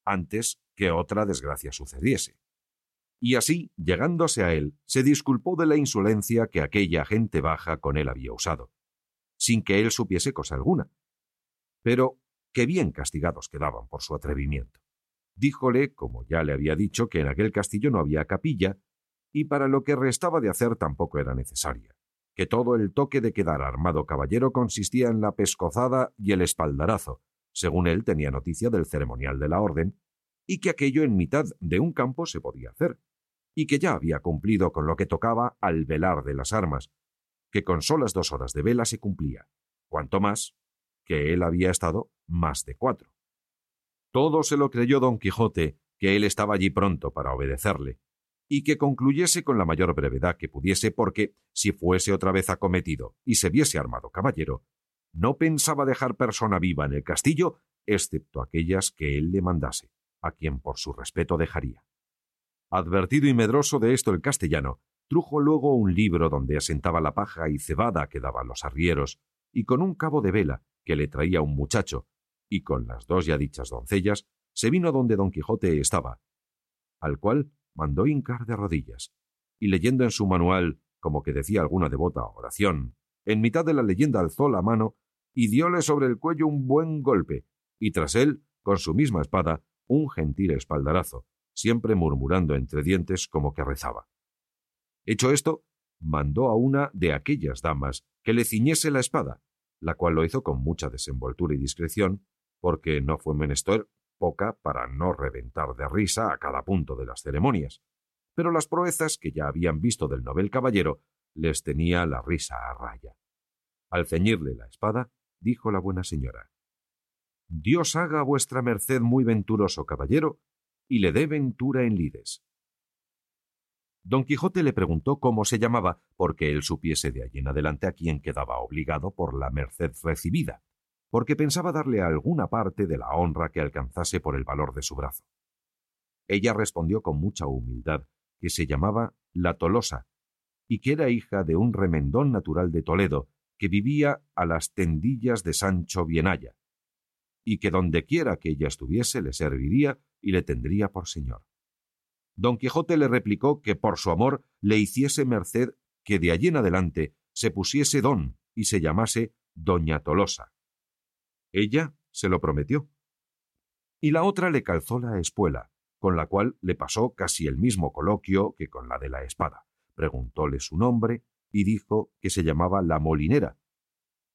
antes que otra desgracia sucediese y así, llegándose a él, se disculpó de la insolencia que aquella gente baja con él había usado, sin que él supiese cosa alguna. Pero qué bien castigados quedaban por su atrevimiento. Díjole, como ya le había dicho, que en aquel castillo no había capilla, y para lo que restaba de hacer tampoco era necesaria, que todo el toque de quedar armado caballero consistía en la pescozada y el espaldarazo, según él tenía noticia del ceremonial de la orden, y que aquello en mitad de un campo se podía hacer, y que ya había cumplido con lo que tocaba al velar de las armas, que con solas dos horas de vela se cumplía, cuanto más que él había estado más de cuatro. Todo se lo creyó don Quijote, que él estaba allí pronto para obedecerle, y que concluyese con la mayor brevedad que pudiese, porque, si fuese otra vez acometido y se viese armado caballero, no pensaba dejar persona viva en el castillo, excepto aquellas que él le mandase a quien por su respeto dejaría. Advertido y medroso de esto el castellano, trujo luego un libro donde asentaba la paja y cebada que daban los arrieros, y con un cabo de vela que le traía un muchacho, y con las dos ya dichas doncellas, se vino donde don Quijote estaba, al cual mandó hincar de rodillas, y leyendo en su manual, como que decía alguna devota oración, en mitad de la leyenda alzó la mano y dióle sobre el cuello un buen golpe, y tras él, con su misma espada, un gentil espaldarazo, siempre murmurando entre dientes como que rezaba. Hecho esto, mandó a una de aquellas damas que le ciñese la espada, la cual lo hizo con mucha desenvoltura y discreción, porque no fue menester poca para no reventar de risa a cada punto de las ceremonias. Pero las proezas que ya habían visto del novel caballero les tenía la risa a raya. Al ceñirle la espada, dijo la buena señora Dios haga a vuestra merced muy venturoso caballero, y le dé ventura en lides. Don Quijote le preguntó cómo se llamaba, porque él supiese de allí en adelante a quién quedaba obligado por la merced recibida, porque pensaba darle alguna parte de la honra que alcanzase por el valor de su brazo. Ella respondió con mucha humildad que se llamaba La Tolosa, y que era hija de un remendón natural de Toledo, que vivía a las tendillas de Sancho Bienaya, y que donde quiera que ella estuviese le serviría y le tendría por señor. Don Quijote le replicó que por su amor le hiciese merced que de allí en adelante se pusiese don y se llamase Doña Tolosa. Ella se lo prometió. Y la otra le calzó la espuela, con la cual le pasó casi el mismo coloquio que con la de la espada. Preguntóle su nombre y dijo que se llamaba la molinera,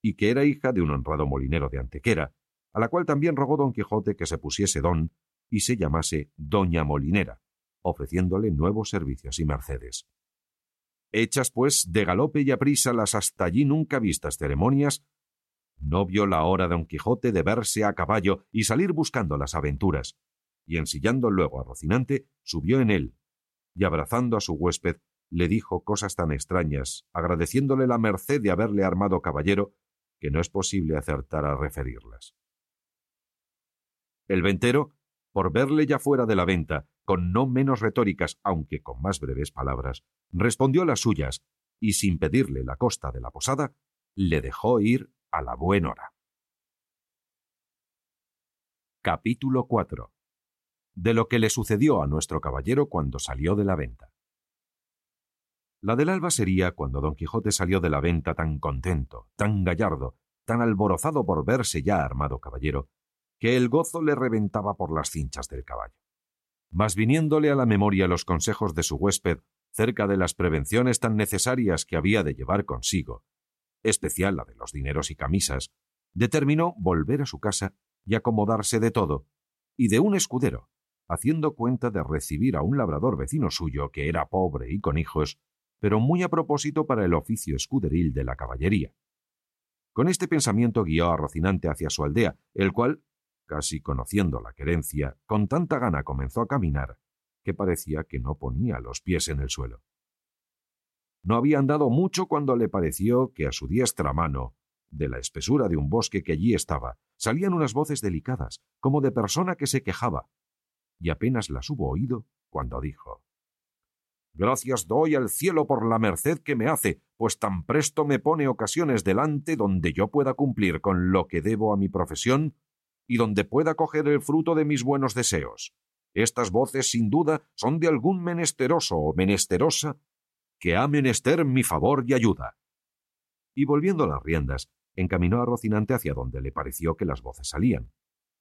y que era hija de un honrado molinero de Antequera, a la cual también rogó don Quijote que se pusiese don y se llamase Doña Molinera, ofreciéndole nuevos servicios y mercedes. Hechas, pues, de galope y a prisa las hasta allí nunca vistas ceremonias, no vio la hora don Quijote de verse a caballo y salir buscando las aventuras, y ensillando luego a Rocinante, subió en él, y abrazando a su huésped, le dijo cosas tan extrañas, agradeciéndole la merced de haberle armado caballero, que no es posible acertar a referirlas. El ventero, por verle ya fuera de la venta, con no menos retóricas, aunque con más breves palabras, respondió las suyas, y sin pedirle la costa de la posada, le dejó ir a la buena hora. Capítulo 4 De lo que le sucedió a nuestro caballero cuando salió de la venta. La del alba sería cuando don Quijote salió de la venta tan contento, tan gallardo, tan alborozado por verse ya armado caballero, que el gozo le reventaba por las cinchas del caballo. Mas viniéndole a la memoria los consejos de su huésped cerca de las prevenciones tan necesarias que había de llevar consigo, especial la de los dineros y camisas, determinó volver a su casa y acomodarse de todo, y de un escudero, haciendo cuenta de recibir a un labrador vecino suyo que era pobre y con hijos, pero muy a propósito para el oficio escuderil de la caballería. Con este pensamiento guió a Rocinante hacia su aldea, el cual, casi conociendo la querencia, con tanta gana comenzó a caminar, que parecía que no ponía los pies en el suelo. No había andado mucho cuando le pareció que a su diestra mano, de la espesura de un bosque que allí estaba, salían unas voces delicadas, como de persona que se quejaba, y apenas las hubo oído cuando dijo Gracias doy al cielo por la merced que me hace, pues tan presto me pone ocasiones delante donde yo pueda cumplir con lo que debo a mi profesión y donde pueda coger el fruto de mis buenos deseos. Estas voces, sin duda, son de algún menesteroso o menesterosa que ha menester mi favor y ayuda. Y volviendo las riendas, encaminó a Rocinante hacia donde le pareció que las voces salían,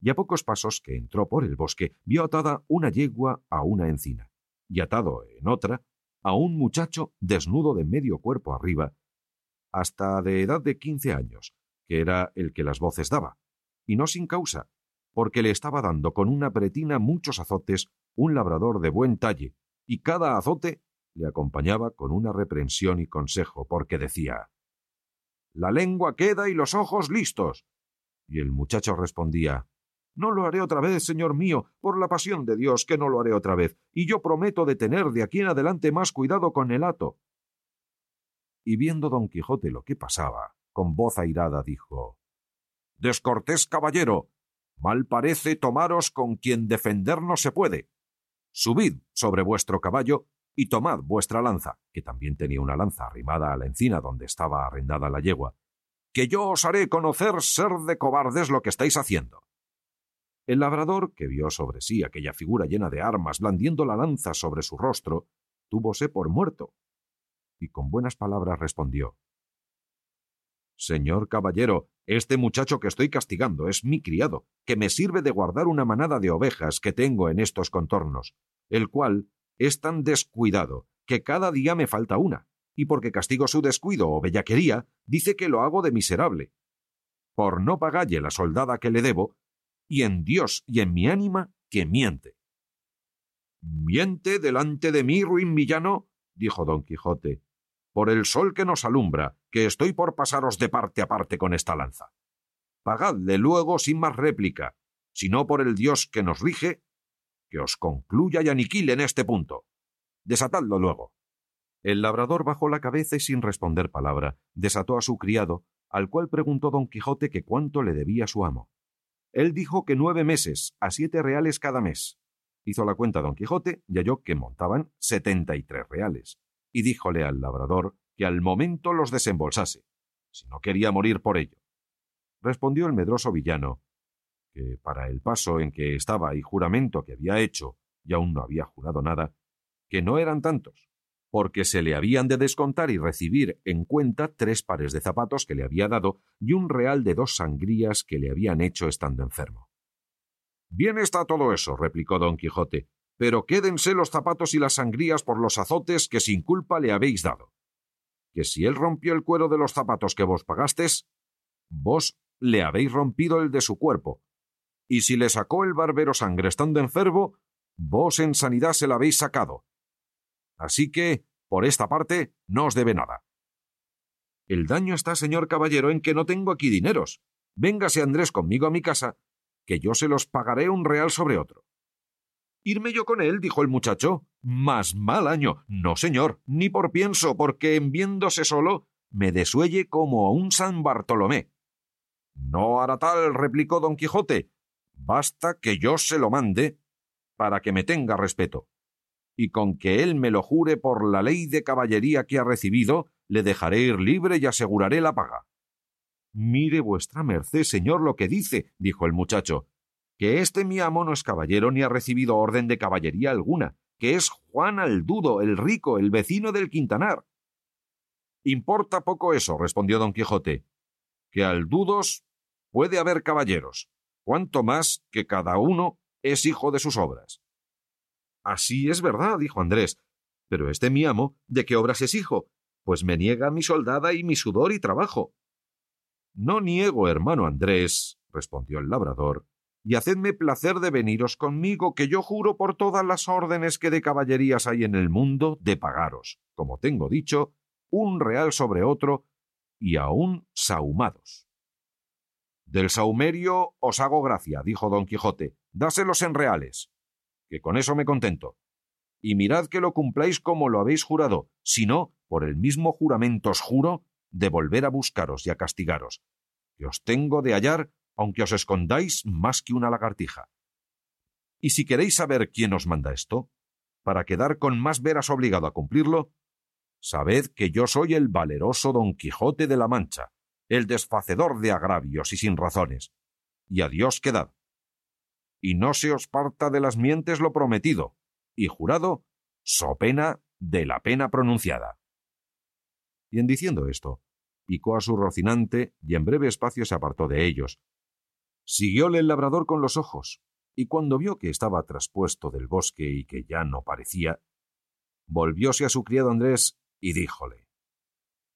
y a pocos pasos que entró por el bosque vio atada una yegua a una encina, y atado en otra a un muchacho desnudo de medio cuerpo arriba, hasta de edad de quince años, que era el que las voces daba, y no sin causa, porque le estaba dando con una pretina muchos azotes un labrador de buen talle, y cada azote le acompañaba con una reprensión y consejo, porque decía La lengua queda y los ojos listos. Y el muchacho respondía No lo haré otra vez, señor mío, por la pasión de Dios que no lo haré otra vez, y yo prometo de tener de aquí en adelante más cuidado con el hato. Y viendo don Quijote lo que pasaba, con voz airada dijo Descortés caballero, mal parece tomaros con quien defender no se puede. Subid sobre vuestro caballo y tomad vuestra lanza, que también tenía una lanza arrimada a la encina donde estaba arrendada la yegua, que yo os haré conocer ser de cobardes lo que estáis haciendo. El labrador, que vio sobre sí aquella figura llena de armas blandiendo la lanza sobre su rostro, túvose por muerto, y con buenas palabras respondió Señor caballero, este muchacho que estoy castigando es mi criado, que me sirve de guardar una manada de ovejas que tengo en estos contornos, el cual, es tan descuidado que cada día me falta una, y porque castigo su descuido o bellaquería, dice que lo hago de miserable. Por no pagalle la soldada que le debo, y en Dios y en mi ánima que miente. Miente delante de mí, ruin villano, dijo don Quijote, por el sol que nos alumbra, que estoy por pasaros de parte a parte con esta lanza. Pagadle luego sin más réplica, sino por el Dios que nos rige, que os concluya y aniquile en este punto. Desatadlo luego. El labrador bajó la cabeza y sin responder palabra, desató a su criado, al cual preguntó don Quijote que cuánto le debía su amo. Él dijo que nueve meses, a siete reales cada mes. Hizo la cuenta don Quijote y halló que montaban setenta y tres reales, y díjole al labrador que al momento los desembolsase, si no quería morir por ello. Respondió el medroso villano para el paso en que estaba y juramento que había hecho, y aún no había jurado nada, que no eran tantos, porque se le habían de descontar y recibir en cuenta tres pares de zapatos que le había dado y un real de dos sangrías que le habían hecho estando enfermo. Bien está todo eso, replicó don Quijote, pero quédense los zapatos y las sangrías por los azotes que sin culpa le habéis dado. Que si él rompió el cuero de los zapatos que vos pagastes, vos le habéis rompido el de su cuerpo. Y si le sacó el barbero sangre estando enfermo, vos en sanidad se la habéis sacado. Así que, por esta parte, no os debe nada. El daño está, señor caballero, en que no tengo aquí dineros. Véngase Andrés conmigo a mi casa, que yo se los pagaré un real sobre otro. Irme yo con él, dijo el muchacho. Más mal año. No, señor, ni por pienso, porque en viéndose solo me desuelle como a un San Bartolomé. No hará tal, replicó don Quijote. Basta que yo se lo mande para que me tenga respeto. Y con que él me lo jure por la ley de caballería que ha recibido, le dejaré ir libre y aseguraré la paga. Mire vuestra merced, señor, lo que dice, dijo el muchacho, que este mi amo no es caballero ni ha recibido orden de caballería alguna, que es Juan Aldudo, el rico, el vecino del Quintanar. Importa poco eso, respondió don Quijote, que Aldudos puede haber caballeros, cuanto más que cada uno es hijo de sus obras. Así es verdad, dijo Andrés, pero este mi amo, ¿de qué obras es hijo? Pues me niega mi soldada y mi sudor y trabajo. No niego, hermano Andrés, respondió el labrador, y hacedme placer de veniros conmigo, que yo juro por todas las órdenes que de caballerías hay en el mundo, de pagaros, como tengo dicho, un real sobre otro, y aún sahumados. Del saumerio os hago gracia, dijo don Quijote, dáselos en reales, que con eso me contento. Y mirad que lo cumpláis como lo habéis jurado, si no, por el mismo juramento os juro de volver a buscaros y a castigaros, que os tengo de hallar aunque os escondáis más que una lagartija. Y si queréis saber quién os manda esto, para quedar con más veras obligado a cumplirlo, sabed que yo soy el valeroso don Quijote de la Mancha, el desfacedor de agravios y sin razones, y a Dios quedad. Y no se os parta de las mientes lo prometido, y jurado, so pena de la pena pronunciada. Y en diciendo esto, picó a su rocinante y en breve espacio se apartó de ellos, Siguióle el labrador con los ojos, y cuando vio que estaba traspuesto del bosque y que ya no parecía, volvióse a su criado Andrés y díjole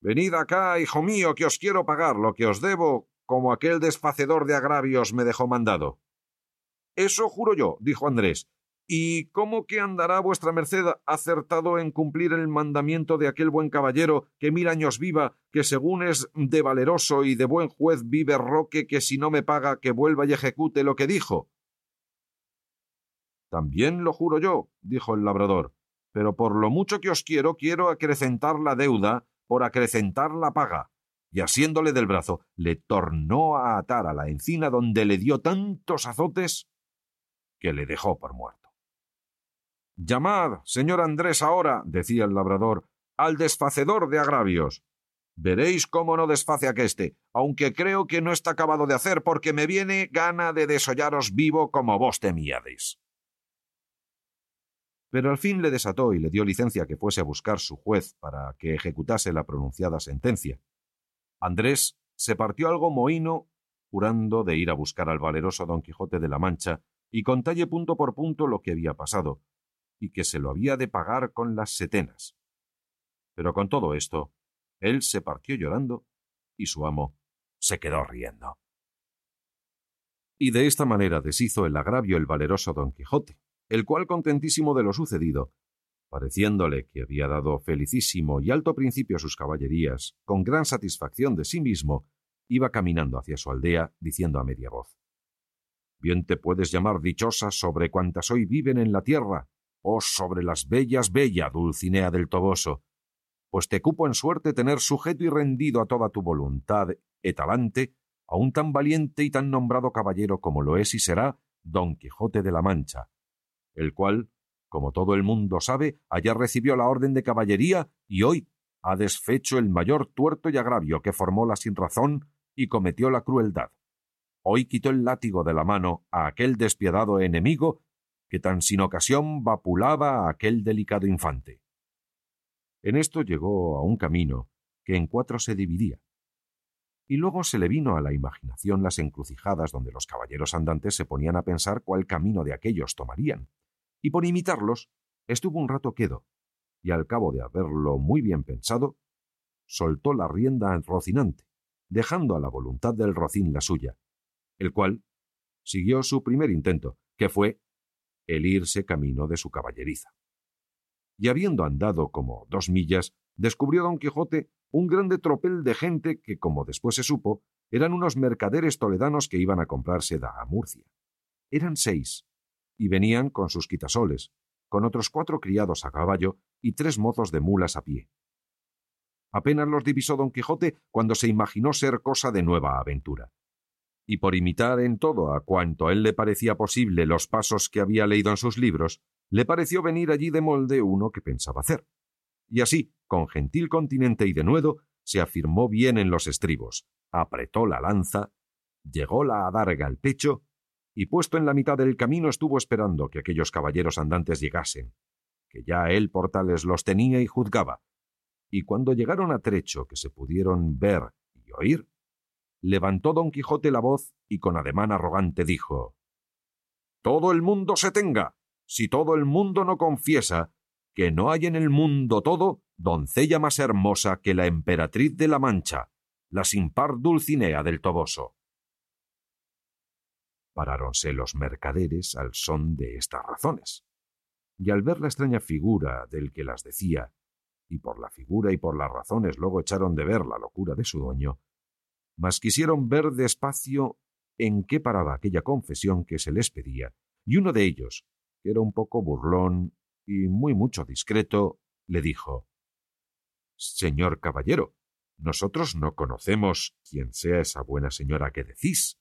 Venid acá, hijo mío, que os quiero pagar lo que os debo, como aquel desfacedor de agravios me dejó mandado. Eso juro yo, dijo Andrés, ¿Y cómo que andará vuestra merced acertado en cumplir el mandamiento de aquel buen caballero que mil años viva, que según es de valeroso y de buen juez vive Roque, que si no me paga que vuelva y ejecute lo que dijo? También lo juro yo, dijo el labrador, pero por lo mucho que os quiero, quiero acrecentar la deuda por acrecentar la paga. Y asiéndole del brazo, le tornó a atar a la encina donde le dio tantos azotes que le dejó por muerto. Llamad, señor Andrés, ahora, decía el labrador, al desfacedor de agravios. Veréis cómo no desface aqueste, aunque creo que no está acabado de hacer, porque me viene gana de desollaros vivo como vos temíades. Pero al fin le desató y le dio licencia que fuese a buscar su juez para que ejecutase la pronunciada sentencia. Andrés se partió algo mohino, jurando de ir a buscar al valeroso don Quijote de la Mancha y contalle punto por punto lo que había pasado, y que se lo había de pagar con las setenas. Pero con todo esto, él se partió llorando y su amo se quedó riendo. Y de esta manera deshizo el agravio el valeroso don Quijote, el cual contentísimo de lo sucedido, pareciéndole que había dado felicísimo y alto principio a sus caballerías, con gran satisfacción de sí mismo, iba caminando hacia su aldea, diciendo a media voz Bien te puedes llamar dichosa sobre cuantas hoy viven en la tierra, oh sobre las bellas bella Dulcinea del Toboso, pues te cupo en suerte tener sujeto y rendido a toda tu voluntad e talante a un tan valiente y tan nombrado caballero como lo es y será Don Quijote de la Mancha, el cual, como todo el mundo sabe, ayer recibió la orden de caballería y hoy ha desfecho el mayor tuerto y agravio que formó la sinrazón y cometió la crueldad. Hoy quitó el látigo de la mano a aquel despiadado enemigo que tan sin ocasión vapulaba a aquel delicado infante. En esto llegó a un camino que en cuatro se dividía, y luego se le vino a la imaginación las encrucijadas donde los caballeros andantes se ponían a pensar cuál camino de aquellos tomarían, y por imitarlos estuvo un rato quedo, y al cabo de haberlo muy bien pensado, soltó la rienda Rocinante, dejando a la voluntad del rocín la suya, el cual siguió su primer intento, que fue el irse camino de su caballeriza. Y habiendo andado como dos millas, descubrió don Quijote un grande tropel de gente que, como después se supo, eran unos mercaderes toledanos que iban a comprar seda a Murcia. Eran seis, y venían con sus quitasoles, con otros cuatro criados a caballo y tres mozos de mulas a pie. Apenas los divisó don Quijote cuando se imaginó ser cosa de nueva aventura. Y por imitar en todo a cuanto a él le parecía posible los pasos que había leído en sus libros, le pareció venir allí de molde uno que pensaba hacer. Y así, con gentil continente y denuedo, se afirmó bien en los estribos, apretó la lanza, llegó la adarga al pecho, y puesto en la mitad del camino estuvo esperando que aquellos caballeros andantes llegasen, que ya él por tales los tenía y juzgaba, y cuando llegaron a trecho que se pudieron ver y oír, levantó don Quijote la voz y con ademán arrogante dijo Todo el mundo se tenga, si todo el mundo no confiesa que no hay en el mundo todo doncella más hermosa que la emperatriz de la Mancha, la sin par Dulcinea del Toboso. Paráronse los mercaderes al son de estas razones, y al ver la extraña figura del que las decía, y por la figura y por las razones luego echaron de ver la locura de su dueño, mas quisieron ver despacio en qué paraba aquella confesión que se les pedía, y uno de ellos, que era un poco burlón y muy mucho discreto, le dijo Señor caballero, nosotros no conocemos quién sea esa buena señora que decís.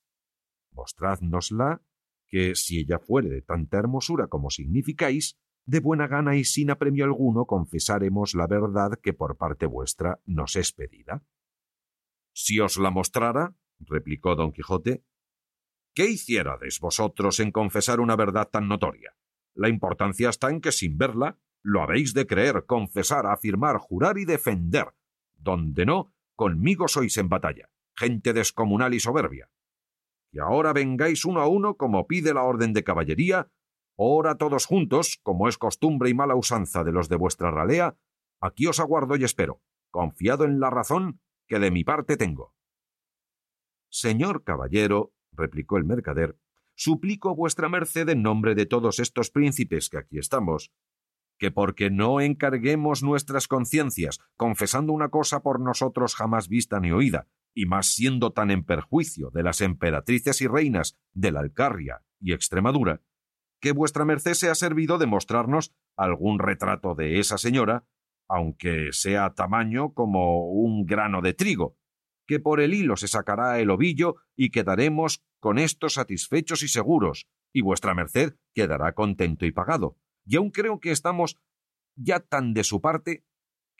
Mostrádnosla, que si ella fuere de tanta hermosura como significáis, de buena gana y sin apremio alguno confesaremos la verdad que por parte vuestra nos es pedida. Si os la mostrara, replicó don Quijote, ¿qué hiciérades vosotros en confesar una verdad tan notoria? La importancia está en que sin verla lo habéis de creer, confesar, afirmar, jurar y defender. Donde no, conmigo sois en batalla, gente descomunal y soberbia. Y ahora vengáis uno a uno como pide la orden de caballería Ora todos juntos, como es costumbre y mala usanza de los de vuestra ralea, aquí os aguardo y espero, confiado en la razón que de mi parte tengo. Señor caballero, replicó el mercader, suplico vuestra merced en nombre de todos estos príncipes que aquí estamos, que porque no encarguemos nuestras conciencias, confesando una cosa por nosotros jamás vista ni oída, y más siendo tan en perjuicio de las emperatrices y reinas de la Alcarria y Extremadura, que vuestra merced se ha servido de mostrarnos algún retrato de esa señora, aunque sea tamaño como un grano de trigo, que por el hilo se sacará el ovillo y quedaremos con esto satisfechos y seguros, y vuestra merced quedará contento y pagado. Y aun creo que estamos ya tan de su parte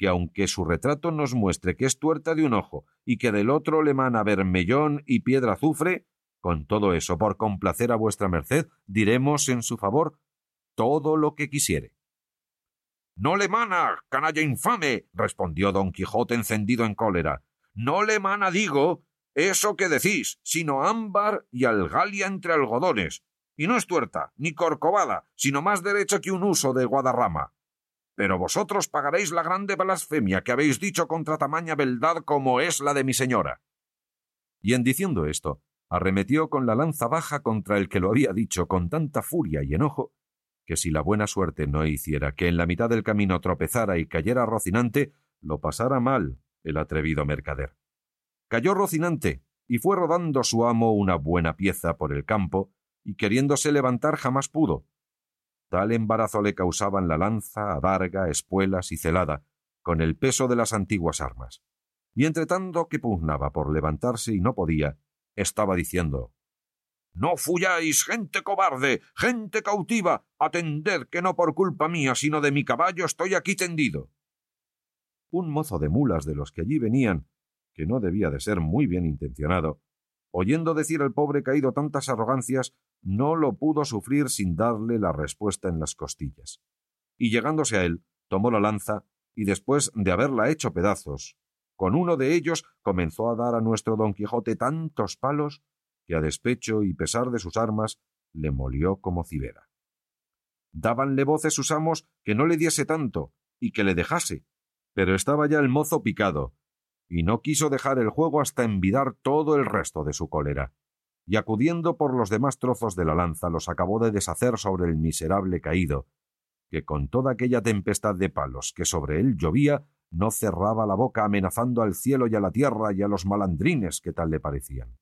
que aunque su retrato nos muestre que es tuerta de un ojo y que del otro le mana vermellón y piedra azufre, con todo eso, por complacer a vuestra merced, diremos en su favor todo lo que quisiere. No le mana, canalla infame, respondió don Quijote encendido en cólera. No le mana, digo, eso que decís, sino ámbar y algalia entre algodones. Y no es tuerta, ni corcovada, sino más derecha que un uso de Guadarrama. Pero vosotros pagaréis la grande blasfemia que habéis dicho contra tamaña beldad como es la de mi señora. Y en diciendo esto, arremetió con la lanza baja contra el que lo había dicho con tanta furia y enojo, que si la buena suerte no hiciera que en la mitad del camino tropezara y cayera Rocinante, lo pasara mal el atrevido mercader. Cayó Rocinante, y fue rodando su amo una buena pieza por el campo, y queriéndose levantar jamás pudo. Tal embarazo le causaban la lanza, adarga, espuelas y celada, con el peso de las antiguas armas. Y entre tanto que pugnaba por levantarse y no podía, estaba diciendo No fuyáis, gente cobarde, gente cautiva, atended que no por culpa mía, sino de mi caballo estoy aquí tendido. Un mozo de mulas de los que allí venían, que no debía de ser muy bien intencionado, oyendo decir al pobre caído tantas arrogancias, no lo pudo sufrir sin darle la respuesta en las costillas. Y llegándose a él, tomó la lanza, y después de haberla hecho pedazos, con uno de ellos comenzó a dar a nuestro don Quijote tantos palos que a despecho y pesar de sus armas le molió como cibera. Dábanle voces sus amos que no le diese tanto y que le dejase, pero estaba ya el mozo picado, y no quiso dejar el juego hasta envidar todo el resto de su cólera, y acudiendo por los demás trozos de la lanza los acabó de deshacer sobre el miserable caído, que con toda aquella tempestad de palos que sobre él llovía, no cerraba la boca amenazando al cielo y a la tierra y a los malandrines que tal le parecían.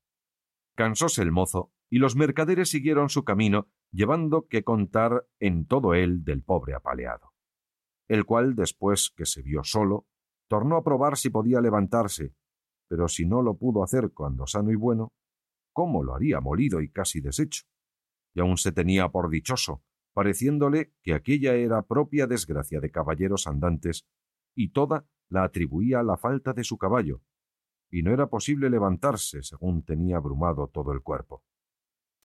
Cansóse el mozo, y los mercaderes siguieron su camino, llevando que contar en todo él del pobre apaleado, el cual, después que se vio solo, tornó a probar si podía levantarse, pero si no lo pudo hacer cuando sano y bueno, ¿cómo lo haría molido y casi deshecho? Y aún se tenía por dichoso, pareciéndole que aquella era propia desgracia de caballeros andantes, y toda la atribuía a la falta de su caballo, y no era posible levantarse según tenía abrumado todo el cuerpo.